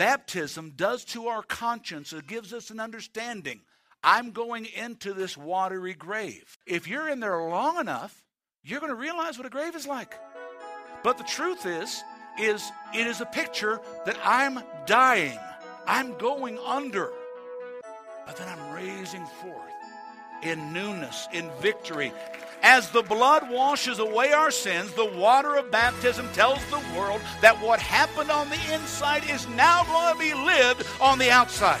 baptism does to our conscience, it gives us an understanding. I'm going into this watery grave. If you're in there long enough, you're going to realize what a grave is like. But the truth is, is it is a picture that I'm dying. I'm going under. But then I'm raising forth in newness, in victory. As the blood washes away our sins, the water of baptism tells the world that what happened on the inside is now going to be lived on the outside.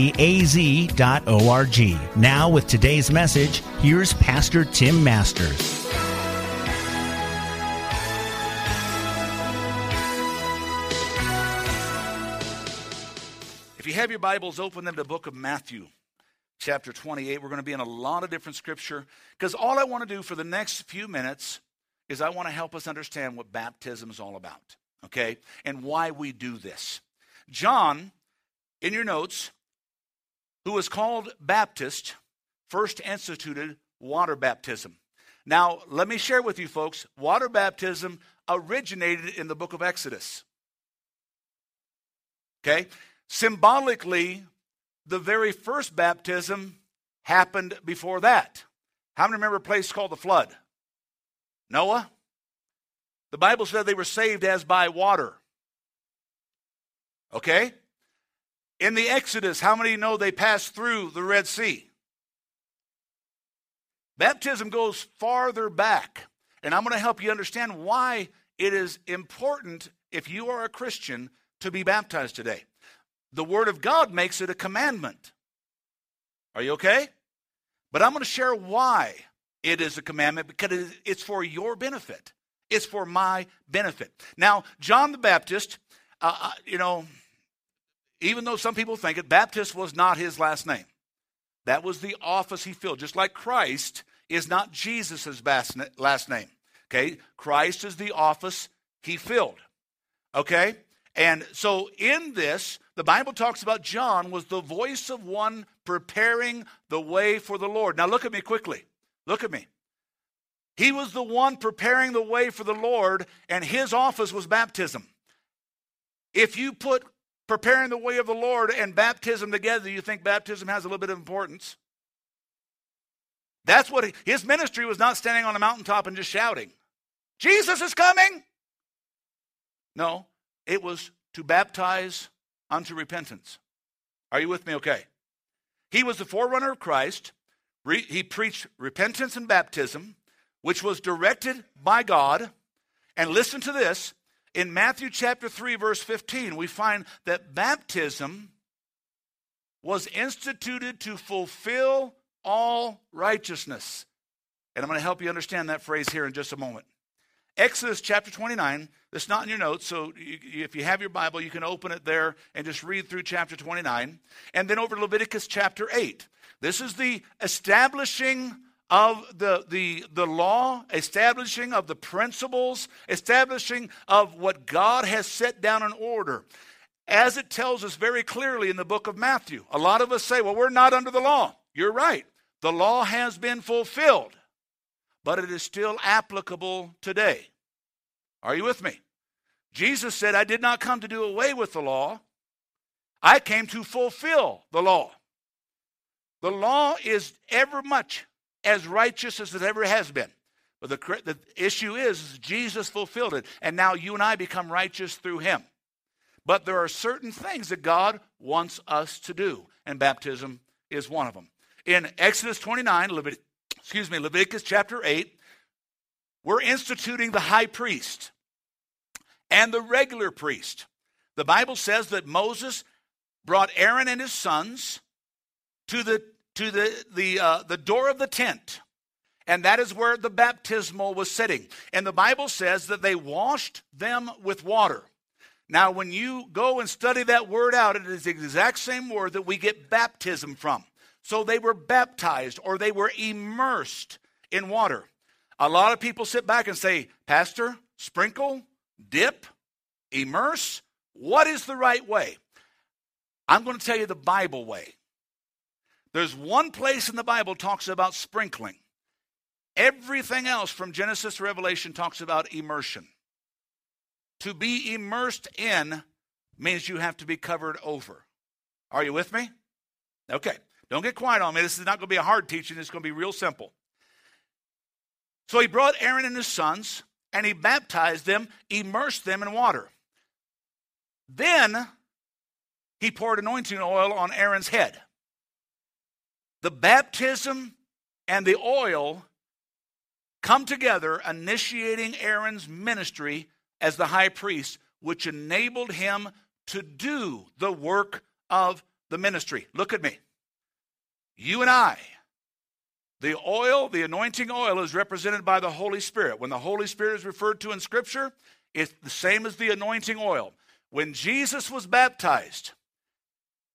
az.org. Now, with today's message, here's Pastor Tim Masters. If you have your Bibles, open them to the book of Matthew, chapter 28. We're going to be in a lot of different scripture because all I want to do for the next few minutes is I want to help us understand what baptism is all about, okay, and why we do this. John, in your notes, who was called Baptist, first instituted water baptism. Now, let me share with you folks water baptism originated in the book of Exodus. Okay? Symbolically, the very first baptism happened before that. How many remember a place called the flood? Noah? The Bible said they were saved as by water. Okay? In the Exodus, how many know they passed through the Red Sea? Baptism goes farther back. And I'm going to help you understand why it is important, if you are a Christian, to be baptized today. The Word of God makes it a commandment. Are you okay? But I'm going to share why it is a commandment because it's for your benefit. It's for my benefit. Now, John the Baptist, uh, uh you know, even though some people think it, Baptist was not his last name. That was the office he filled. Just like Christ is not Jesus' last name. Okay? Christ is the office he filled. Okay? And so in this, the Bible talks about John was the voice of one preparing the way for the Lord. Now look at me quickly. Look at me. He was the one preparing the way for the Lord, and his office was baptism. If you put preparing the way of the Lord and baptism together, you think baptism has a little bit of importance? That's what he, his ministry was not standing on a mountaintop and just shouting, Jesus is coming. No, it was to baptize unto repentance. Are you with me? Okay. He was the forerunner of Christ. Re, he preached repentance and baptism, which was directed by God. And listen to this in Matthew chapter 3, verse 15, we find that baptism was instituted to fulfill all righteousness. And I'm going to help you understand that phrase here in just a moment. Exodus chapter 29, that's not in your notes, so you, if you have your Bible, you can open it there and just read through chapter 29. And then over to Leviticus chapter 8. This is the establishing of the, the, the law, establishing of the principles, establishing of what God has set down in order. As it tells us very clearly in the book of Matthew. A lot of us say, well, we're not under the law. You're right. The law has been fulfilled, but it is still applicable today. Are you with me? Jesus said, I did not come to do away with the law, I came to fulfill the law. The law is ever much as righteous as it ever has been. But the, the issue is, is Jesus fulfilled it, and now you and I become righteous through him. But there are certain things that God wants us to do, and baptism is one of them. In Exodus 29, excuse me, Leviticus chapter 8, we're instituting the high priest and the regular priest. The Bible says that Moses brought Aaron and his sons to the to the the uh, the door of the tent, and that is where the baptismal was sitting. And the Bible says that they washed them with water. Now, when you go and study that word out, it is the exact same word that we get baptism from. So they were baptized or they were immersed in water. A lot of people sit back and say, Pastor, sprinkle, dip, immerse. What is the right way? I'm going to tell you the Bible way. There's one place in the Bible talks about sprinkling. Everything else from Genesis to Revelation talks about immersion. To be immersed in means you have to be covered over. Are you with me? Okay. Don't get quiet on me. This is not going to be a hard teaching. It's going to be real simple. So he brought Aaron and his sons, and he baptized them, immersed them in water. Then he poured anointing oil on Aaron's head. The baptism and the oil come together, initiating Aaron's ministry as the high priest, which enabled him to do the work of the ministry. Look at me. You and I, the oil, the anointing oil, is represented by the Holy Spirit. When the Holy Spirit is referred to in Scripture, it's the same as the anointing oil. When Jesus was baptized,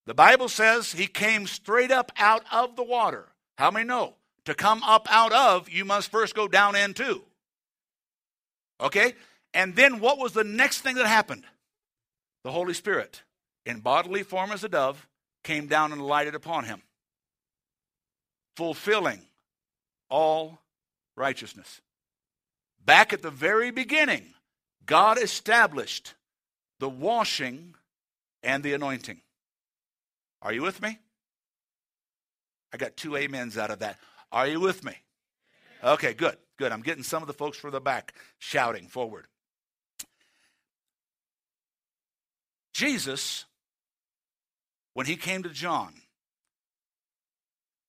the Bible says he came straight up out of the water. How many know? To come up out of, you must first go down into. Okay? And then what was the next thing that happened? The Holy Spirit, in bodily form as a dove, came down and lighted upon him, fulfilling all righteousness. Back at the very beginning, God established the washing and the anointing. Are you with me? I got two amens out of that. Are you with me? Okay, good, good. I'm getting some of the folks from the back shouting forward. Jesus, when he came to John,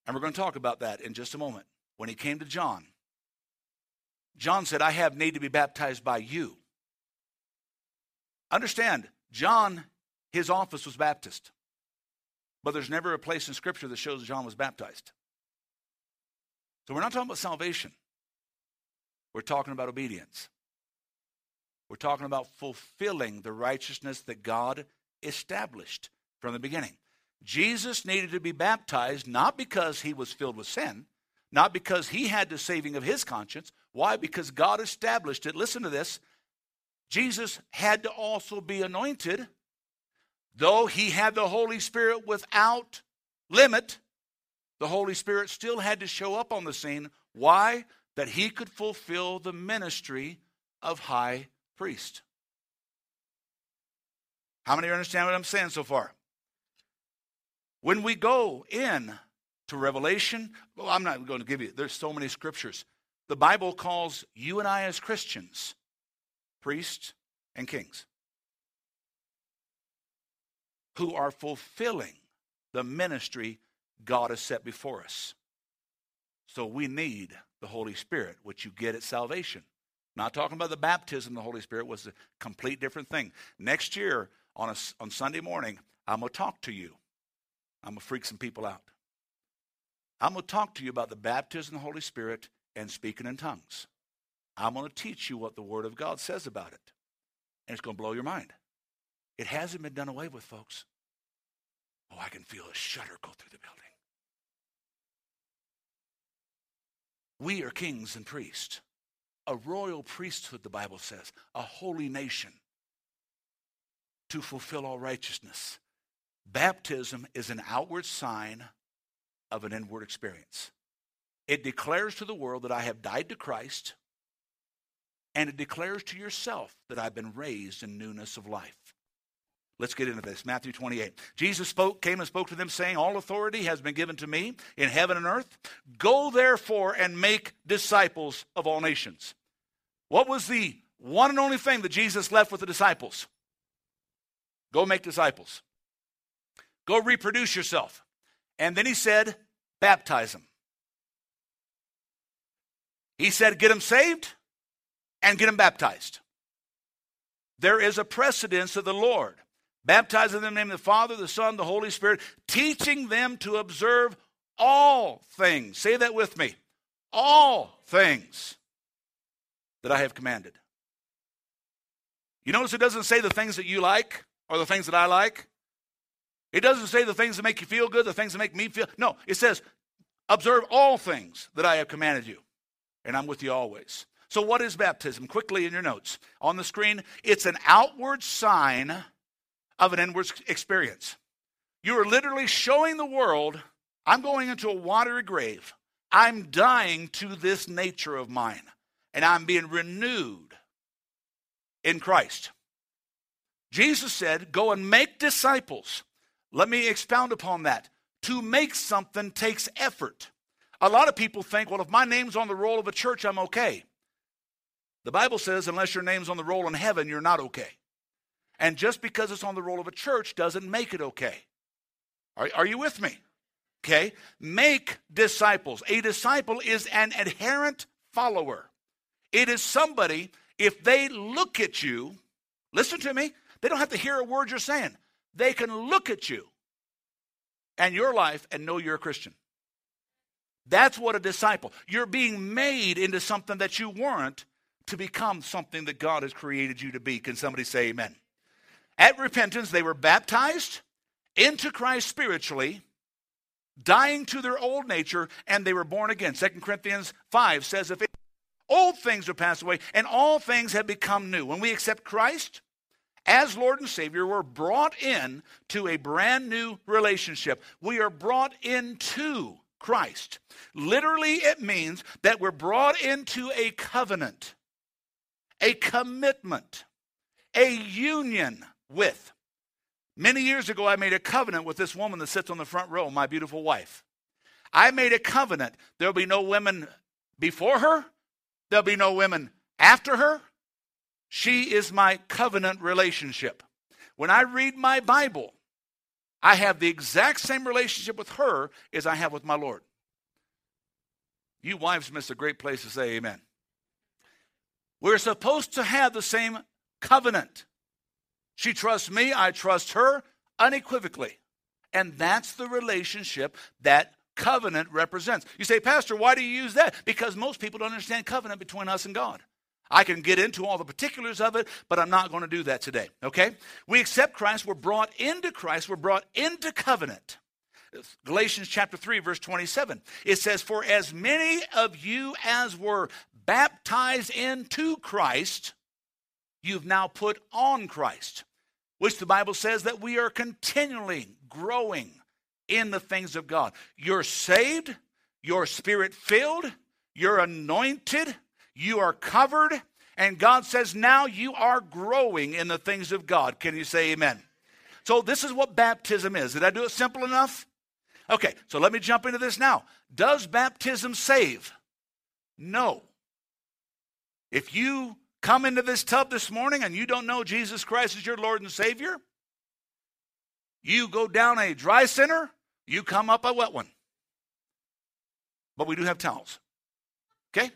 and we're going to talk about that in just a moment. When he came to John, John said, I have need to be baptized by you. Understand, John, his office was Baptist. But there's never a place in Scripture that shows John was baptized. So we're not talking about salvation, we're talking about obedience. We're talking about fulfilling the righteousness that God established from the beginning. Jesus needed to be baptized not because he was filled with sin, not because he had the saving of his conscience. Why? Because God established it. Listen to this. Jesus had to also be anointed, though he had the Holy Spirit without limit. The Holy Spirit still had to show up on the scene. Why? That he could fulfill the ministry of high priest. How many understand what I'm saying so far? When we go in to Revelation, well, I'm not going to give you, there's so many scriptures. The Bible calls you and I as Christians priests and kings who are fulfilling the ministry God has set before us. So we need the Holy Spirit, which you get at salvation. Not talking about the baptism the Holy Spirit was a complete different thing. Next year on a, on Sunday morning, I'm going to talk to you. I'm going to freak some people out. I'm going to talk to you about the baptism of the Holy Spirit and speaking in tongues. I'm going to teach you what the Word of God says about it. And it's going to blow your mind. It hasn't been done away with, folks. Oh, I can feel a shudder go through the building. We are kings and priests a royal priesthood, the Bible says, a holy nation to fulfill all righteousness. Baptism is an outward sign of an inward experience. It declares to the world that I have died to Christ, and it declares to yourself that I've been raised in newness of life. Let's get into this. Matthew 28. Jesus spoke, came and spoke to them, saying, All authority has been given to me in heaven and earth. Go therefore and make disciples of all nations. What was the one and only thing that Jesus left with the disciples? Go make disciples. Go reproduce yourself. And then he said, baptize them. He said, get them saved and get them baptized. There is a precedence of the Lord. Baptizing them in the name of the Father, the Son, the Holy Spirit, teaching them to observe all things. Say that with me. All things that I have commanded. You notice it doesn't say the things that you like or the things that I like. It doesn't say the things that make you feel good, the things that make me feel. No, it says, observe all things that I have commanded you, and I'm with you always. So, what is baptism? Quickly in your notes. On the screen, it's an outward sign of an inward experience. You are literally showing the world I'm going into a watery grave. I'm dying to this nature of mine, and I'm being renewed in Christ. Jesus said, Go and make disciples. Let me expound upon that. To make something takes effort. A lot of people think, well, if my name's on the roll of a church, I'm okay. The Bible says, unless your name's on the roll in heaven, you're not okay. And just because it's on the roll of a church doesn't make it okay. Are, are you with me? Okay? Make disciples. A disciple is an adherent follower. It is somebody, if they look at you, listen to me, they don't have to hear a word you're saying. They can look at you and your life and know you're a Christian. That's what a disciple. You're being made into something that you weren't to become something that God has created you to be. Can somebody say amen? At repentance, they were baptized into Christ spiritually, dying to their old nature, and they were born again. 2 Corinthians 5 says, If it, old things are passed away, and all things have become new. When we accept Christ as Lord and Savior, we're brought in to a brand new relationship. We are brought into Christ. Literally, it means that we're brought into a covenant, a commitment, a union with. Many years ago, I made a covenant with this woman that sits on the front row, my beautiful wife. I made a covenant. There'll be no women before her, there'll be no women after her. She is my covenant relationship. When I read my Bible, I have the exact same relationship with her as I have with my Lord. You wives miss a great place to say amen. We're supposed to have the same covenant. She trusts me, I trust her unequivocally. And that's the relationship that covenant represents. You say, Pastor, why do you use that? Because most people don't understand covenant between us and God. I can get into all the particulars of it, but I'm not going to do that today, okay? We accept Christ, we're brought into Christ, we're brought into covenant. Galatians chapter 3, verse 27. It says, For as many of you as were baptized into Christ, you've now put on Christ which the Bible says that we are continually growing in the things of God. You're saved, you're spirit filled, you're anointed, you are covered, and God says now you are growing in the things of God. Can you say amen? So, this is what baptism is. Did I do it simple enough? Okay, so let me jump into this now. Does baptism save? No. If you come into this tub this morning and you don't know Jesus Christ is your Lord and Savior, you go down a dry center, you come up a wet one. But we do have towels. Okay?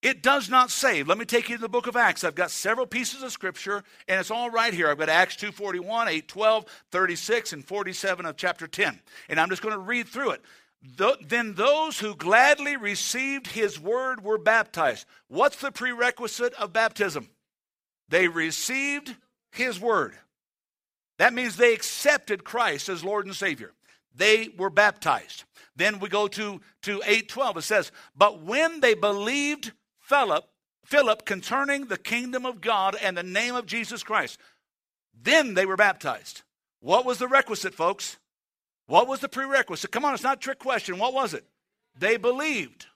It does not save. Let me take you to the book of Acts. I've got several pieces of scripture, and it's all right here. I've got Acts 2.41, 8.12, 36, and 47 of chapter 10. And I'm just going to read through it then those who gladly received his word were baptized. What's the prerequisite of baptism? They received his word. That means they accepted Christ as Lord and Savior. They were baptized. Then we go to, to 812. It says, But when they believed Philip, Philip concerning the kingdom of God and the name of Jesus Christ, then they were baptized. What was the requisite, folks? What was the prerequisite? Come on, it's not a trick question. What was it? They believed.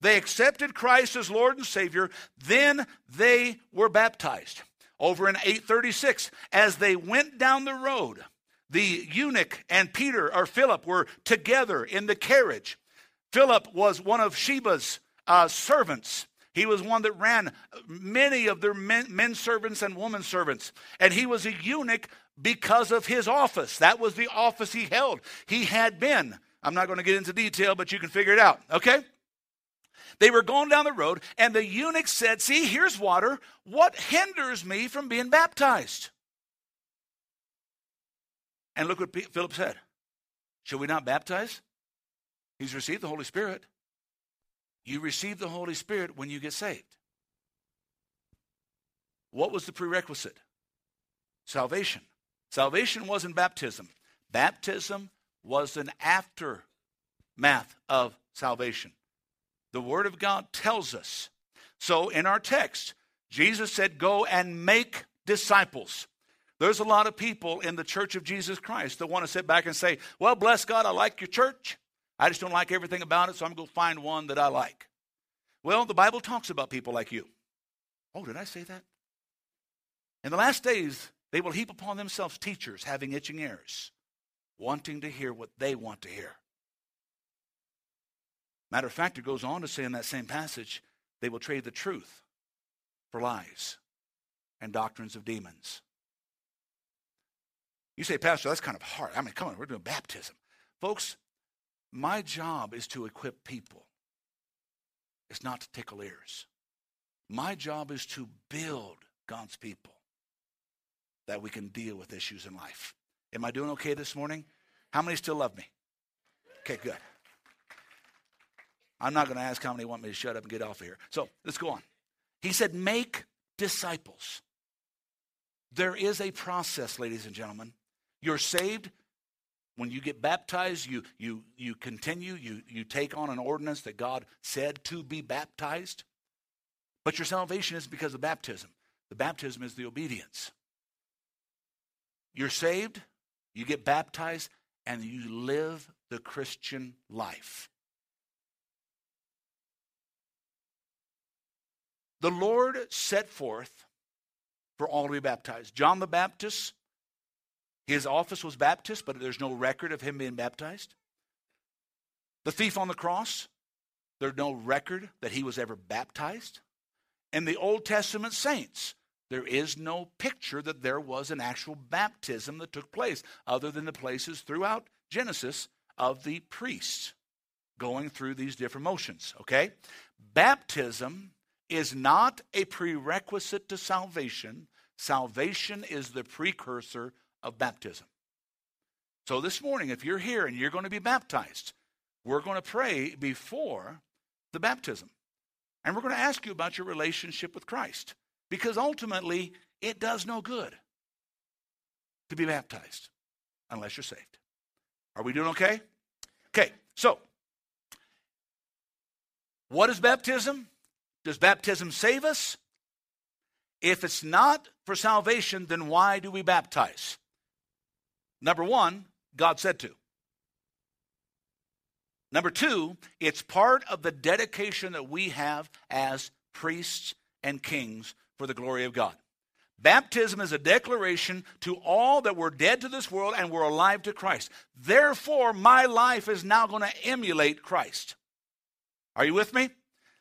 They accepted Christ as Lord and Savior. Then they were baptized. Over in 836, as they went down the road, the eunuch and Peter or Philip were together in the carriage. Philip was one of Sheba's uh, servants. He was one that ran many of their men, men servants and women servants. And he was a eunuch because of his office. That was the office he held. He had been, I'm not going to get into detail, but you can figure it out, okay? They were going down the road, and the eunuch said, See, here's water. What hinders me from being baptized? And look what Philip said. Should we not baptize? He's received the Holy Spirit. You receive the Holy Spirit when you get saved. What was the prerequisite? Salvation. Salvation wasn't baptism. Baptism was an aftermath of salvation. The Word of God tells us. So in our text, Jesus said, Go and make disciples. There's a lot of people in the church of Jesus Christ that want to sit back and say, Well, bless God, I like your church. I just don't like everything about it, so I'm going to find one that I like. Well, the Bible talks about people like you. Oh, did I say that? In the last days, they will heap upon themselves teachers having itching ears, wanting to hear what they want to hear. Matter of fact, it goes on to say in that same passage, they will trade the truth for lies and doctrines of demons. You say, Pastor, that's kind of hard. I mean, come on, we're doing baptism. Folks, my job is to equip people, it's not to tickle ears. My job is to build God's people that we can deal with issues in life. Am I doing okay this morning? How many still love me? Okay, good. I'm not going to ask how many want me to shut up and get off of here. So let's go on. He said, Make disciples. There is a process, ladies and gentlemen. You're saved. When you get baptized, you, you, you continue, you, you take on an ordinance that God said to be baptized. But your salvation is because of baptism. The baptism is the obedience. You're saved, you get baptized, and you live the Christian life. The Lord set forth for all to be baptized. John the Baptist, his office was Baptist, but there's no record of him being baptized. The thief on the cross, there's no record that he was ever baptized. And the Old Testament saints, there is no picture that there was an actual baptism that took place, other than the places throughout Genesis of the priests going through these different motions. Okay? Baptism is not a prerequisite to salvation. Salvation is the precursor of baptism. So this morning, if you're here and you're going to be baptized, we're going to pray before the baptism. And we're going to ask you about your relationship with Christ. Because ultimately, it does no good to be baptized unless you're saved. Are we doing okay? Okay, so what is baptism? Does baptism save us? If it's not for salvation, then why do we baptize? Number one, God said to. Number two, it's part of the dedication that we have as priests and kings for the glory of God. Baptism is a declaration to all that we're dead to this world and we're alive to Christ. Therefore, my life is now going to emulate Christ. Are you with me?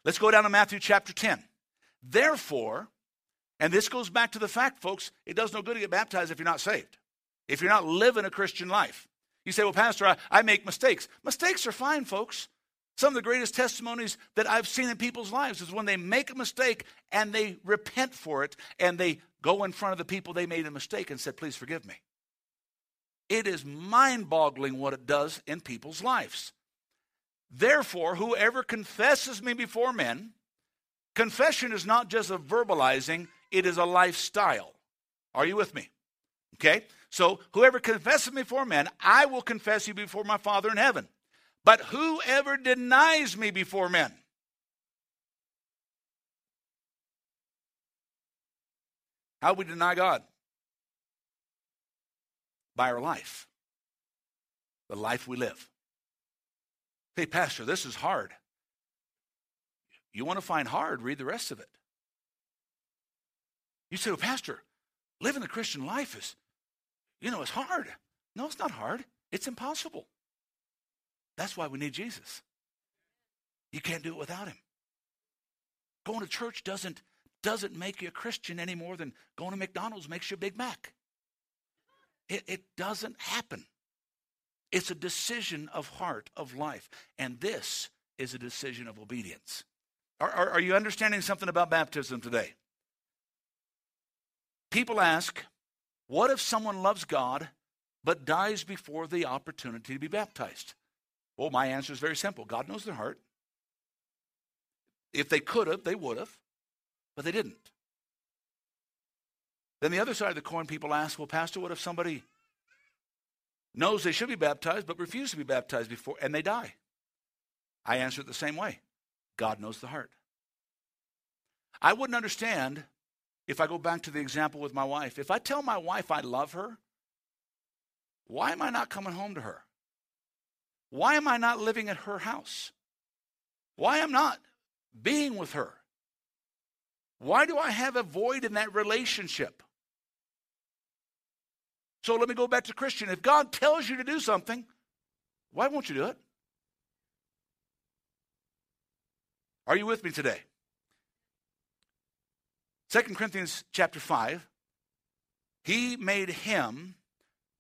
Let's go down to Matthew chapter 10. Therefore, and this goes back to the fact, folks, it does no good to get baptized if you're not saved, if you're not living a Christian life. You say, well, Pastor, I, I make mistakes. Mistakes are fine, folks. Some of the greatest testimonies that I've seen in people's lives is when they make a mistake and they repent for it and they go in front of the people they made a mistake and said, Please forgive me. It is mind boggling what it does in people's lives. Therefore, whoever confesses me before men, confession is not just a verbalizing, it is a lifestyle. Are you with me? Okay? So, whoever confesses me before men, I will confess you before my Father in heaven. But whoever denies me before men, how we deny God? By our life, the life we live. Hey, Pastor, this is hard. You want to find hard, read the rest of it. You say, well, Pastor, living the Christian life is, you know, it's hard. No, it's not hard. It's impossible. That's why we need Jesus. You can't do it without him. Going to church doesn't, doesn't make you a Christian any more than going to McDonald's makes you a Big Mac. It, it doesn't happen. It's a decision of heart, of life. And this is a decision of obedience. Are, are, are you understanding something about baptism today? People ask, what if someone loves God but dies before the opportunity to be baptized? Well, my answer is very simple God knows their heart. If they could have, they would have, but they didn't. Then the other side of the coin, people ask, well, Pastor, what if somebody knows they should be baptized but refuse to be baptized before and they die? I answer it the same way God knows the heart. I wouldn't understand if I go back to the example with my wife. If I tell my wife I love her, why am I not coming home to her? Why am I not living at her house? Why am not being with her? Why do I have a void in that relationship? So let me go back to Christian. If God tells you to do something, why won't you do it? Are you with me today? 2 Corinthians chapter 5. He made him,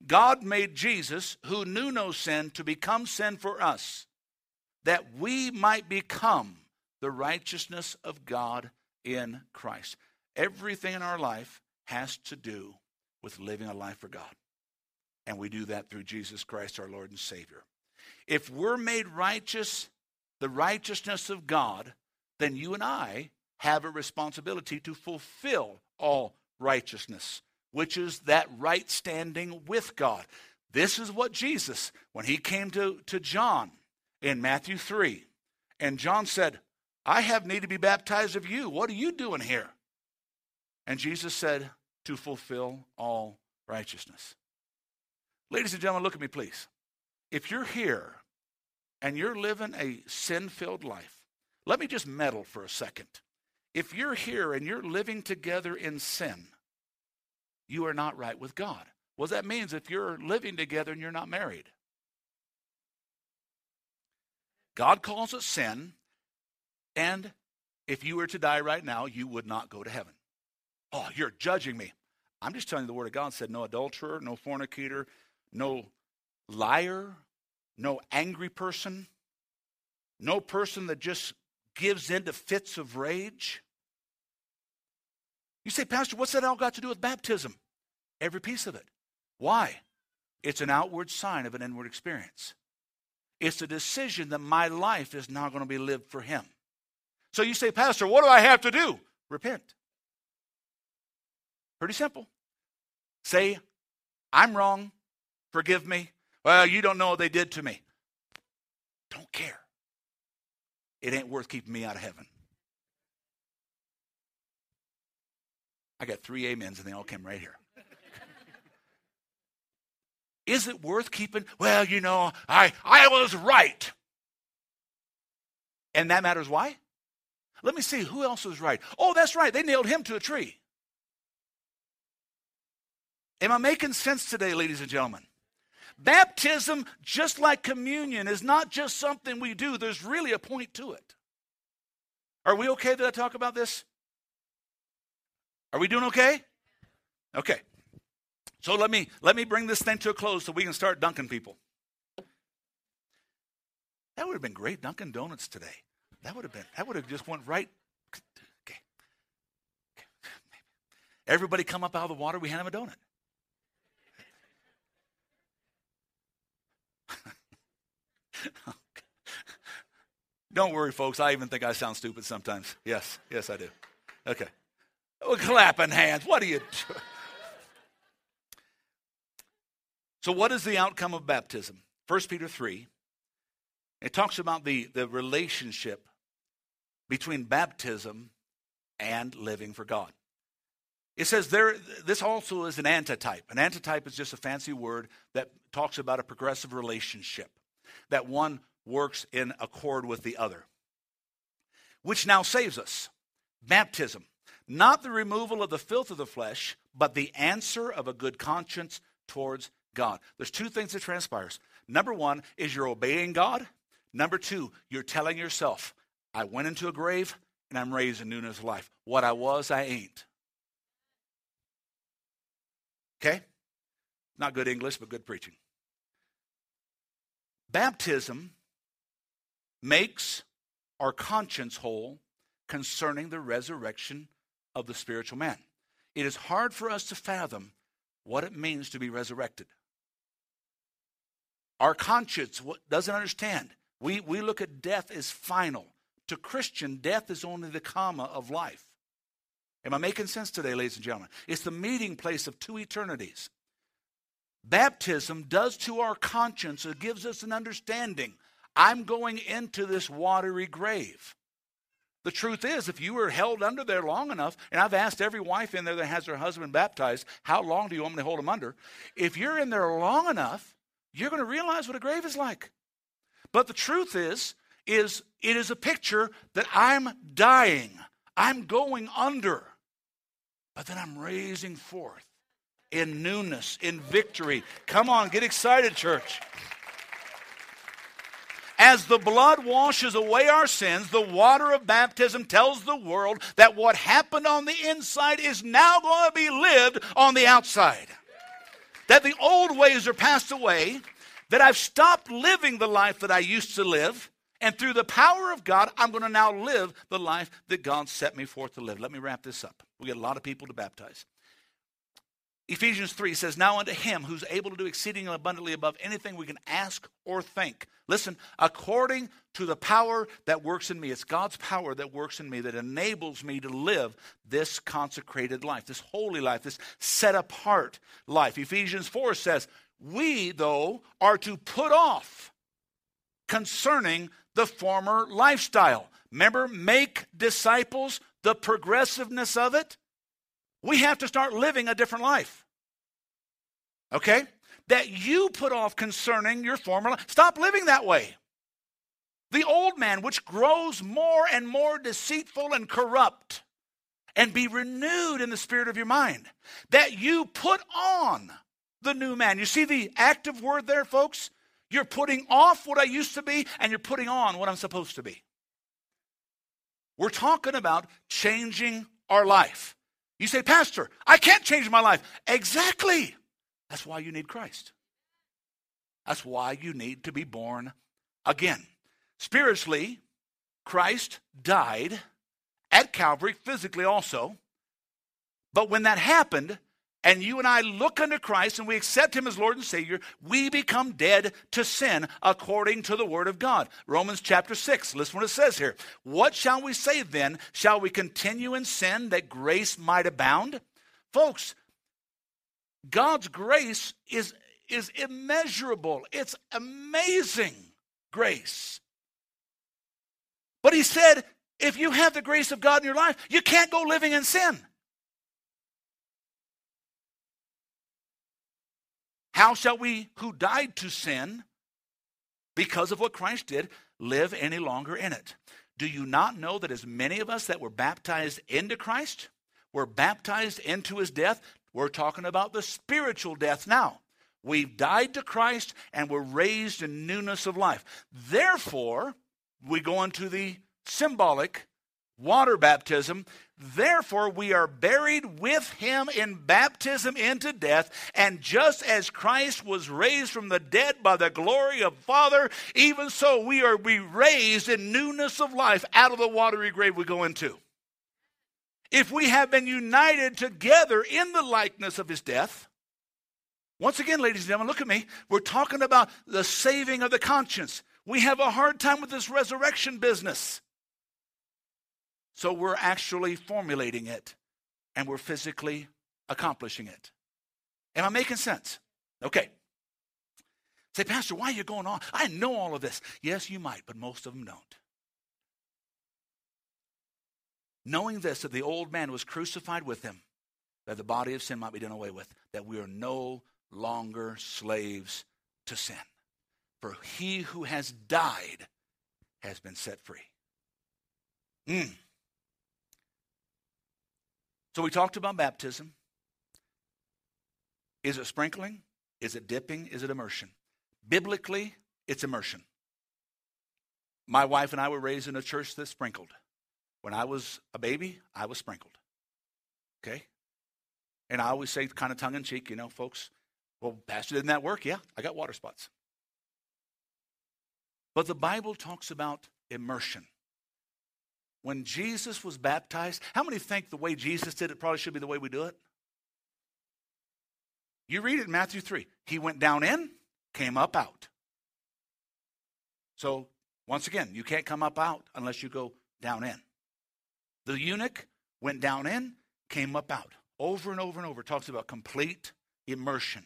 God made Jesus, who knew no sin, to become sin for us, that we might become the righteousness of God in Christ. Everything in our life has to do with living a life for God. And we do that through Jesus Christ, our Lord and Savior. If we're made righteous, the righteousness of God, then you and I have a responsibility to fulfill all righteousness, which is that right standing with God. This is what Jesus, when he came to, to John in Matthew 3, and John said, I have need to be baptized of you. What are you doing here? And Jesus said, To fulfill all righteousness. Ladies and gentlemen, look at me, please. If you're here and you're living a sin filled life, let me just meddle for a second. If you're here and you're living together in sin, you are not right with God. Well, that means if you're living together and you're not married, God calls it sin, and if you were to die right now, you would not go to heaven. Oh, you're judging me. I'm just telling you the Word of God said no adulterer, no fornicator, no liar, no angry person, no person that just gives in to fits of rage. You say, Pastor, what's that all got to do with baptism? Every piece of it. Why? It's an outward sign of an inward experience. It's a decision that my life is now going to be lived for Him. So you say, Pastor, what do I have to do? Repent. Pretty simple. Say, I'm wrong. Forgive me. Well, you don't know what they did to me. Don't care. It ain't worth keeping me out of heaven. I got three amens and they all came right here. Is it worth keeping? Well, you know, I, I was right. And that matters why? Let me see who else was right. Oh, that's right. They nailed him to a tree. Am I making sense today, ladies and gentlemen? Baptism, just like communion, is not just something we do, there's really a point to it. Are we okay that I talk about this? Are we doing okay? Okay. So let me let me bring this thing to a close so we can start dunking people. That would have been great Dunkin' Donuts today. That would have been that would have just went right. Okay. Everybody come up out of the water, we hand them a donut. Don't worry, folks. I even think I sound stupid sometimes. Yes, yes, I do. Okay. Well, clapping hands. What are you doing? So, what is the outcome of baptism? 1 Peter 3, it talks about the, the relationship between baptism and living for God. It says there, this also is an antitype. An antitype is just a fancy word that talks about a progressive relationship, that one works in accord with the other, which now saves us. Baptism, not the removal of the filth of the flesh, but the answer of a good conscience towards God. There's two things that transpires. Number one is you're obeying God. Number two, you're telling yourself, I went into a grave and I'm raised in newness of life. What I was, I ain't. Okay? Not good English, but good preaching. Baptism makes our conscience whole concerning the resurrection of the spiritual man. It is hard for us to fathom what it means to be resurrected. Our conscience doesn't understand. We, we look at death as final. To Christian, death is only the comma of life. Am I making sense today, ladies and gentlemen? It's the meeting place of two eternities. Baptism does to our conscience, it gives us an understanding. I'm going into this watery grave. The truth is, if you were held under there long enough, and I've asked every wife in there that has her husband baptized, how long do you want me to hold him under? If you're in there long enough, you're going to realize what a grave is like. But the truth is, is it is a picture that I'm dying. I'm going under. But then I'm raising forth in newness, in victory. Come on, get excited, church. As the blood washes away our sins, the water of baptism tells the world that what happened on the inside is now going to be lived on the outside. That the old ways are passed away, that I've stopped living the life that I used to live, and through the power of God, I'm going to now live the life that God set me forth to live. Let me wrap this up. We get a lot of people to baptize. Ephesians 3 says, Now unto him who's able to do exceedingly abundantly above anything we can ask or think. Listen, according to the power that works in me, it's God's power that works in me that enables me to live this consecrated life, this holy life, this set apart life. Ephesians 4 says, We, though, are to put off concerning the former lifestyle. Remember, make disciples, the progressiveness of it? We have to start living a different life. Okay? That you put off concerning your former life. Stop living that way. The old man, which grows more and more deceitful and corrupt, and be renewed in the spirit of your mind. That you put on the new man. You see the active word there, folks? You're putting off what I used to be, and you're putting on what I'm supposed to be. We're talking about changing our life. You say, Pastor, I can't change my life. Exactly. That's why you need Christ. That's why you need to be born again. Spiritually, Christ died at Calvary, physically also. But when that happened, and you and I look unto Christ and we accept him as Lord and Savior, we become dead to sin according to the Word of God. Romans chapter 6, listen what it says here. What shall we say then? Shall we continue in sin that grace might abound? Folks, God's grace is, is immeasurable, it's amazing grace. But he said, if you have the grace of God in your life, you can't go living in sin. How shall we who died to sin because of what Christ did live any longer in it? Do you not know that as many of us that were baptized into Christ were baptized into his death? We're talking about the spiritual death now. We've died to Christ and we're raised in newness of life. Therefore, we go into the symbolic water baptism. Therefore, we are buried with him in baptism into death. And just as Christ was raised from the dead by the glory of Father, even so we are be raised in newness of life out of the watery grave we go into. If we have been united together in the likeness of his death, once again, ladies and gentlemen, look at me. We're talking about the saving of the conscience. We have a hard time with this resurrection business. So we're actually formulating it and we're physically accomplishing it. Am I making sense? Okay. Say, Pastor, why are you going on? I know all of this. Yes, you might, but most of them don't. Knowing this, that the old man was crucified with him, that the body of sin might be done away with, that we are no longer slaves to sin. For he who has died has been set free. Mm. So we talked about baptism. Is it sprinkling? Is it dipping? Is it immersion? Biblically, it's immersion. My wife and I were raised in a church that sprinkled. When I was a baby, I was sprinkled. Okay? And I always say, kind of tongue in cheek, you know, folks, well, Pastor, didn't that work? Yeah, I got water spots. But the Bible talks about immersion. When Jesus was baptized, how many think the way Jesus did it probably should be the way we do it? You read it in Matthew 3. He went down in, came up out. So, once again, you can't come up out unless you go down in. The eunuch went down in, came up out. Over and over and over, talks about complete immersion.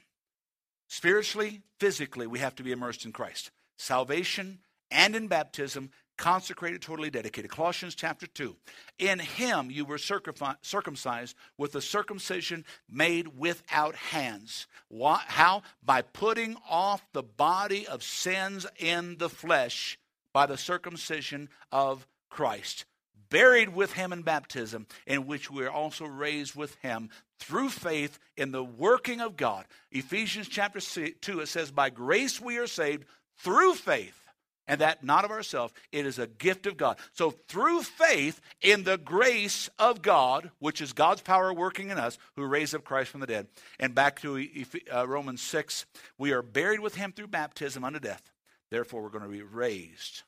Spiritually, physically, we have to be immersed in Christ. Salvation and in baptism, consecrated, totally dedicated. Colossians chapter 2. In him you were circumcised with a circumcision made without hands. How? By putting off the body of sins in the flesh by the circumcision of Christ. Buried with him in baptism, in which we are also raised with him through faith in the working of God. Ephesians chapter 2, it says, By grace we are saved through faith and that not of ourselves. It is a gift of God. So through faith in the grace of God, which is God's power working in us, who raised up Chris from the dead. And back to uh, Romans 6, we are buried with him through baptism unto death. Therefore, we're going to be raised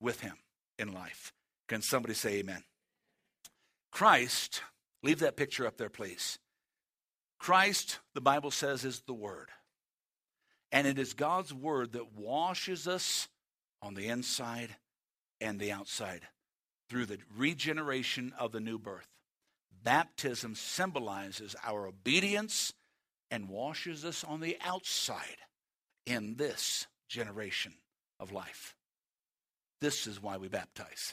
with him in life. Can somebody say amen? Christ, leave that picture up there, please. Christ, the Bible says, is the Word. And it is God's Word that washes us on the inside and the outside through the regeneration of the new birth. Baptism symbolizes our obedience and washes us on the outside in this generation of life. This is why we baptize.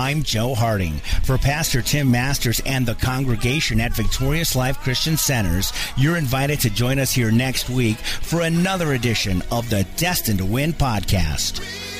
I'm Joe Harding. For Pastor Tim Masters and the congregation at Victorious Life Christian Centers, you're invited to join us here next week for another edition of the Destined to Win podcast.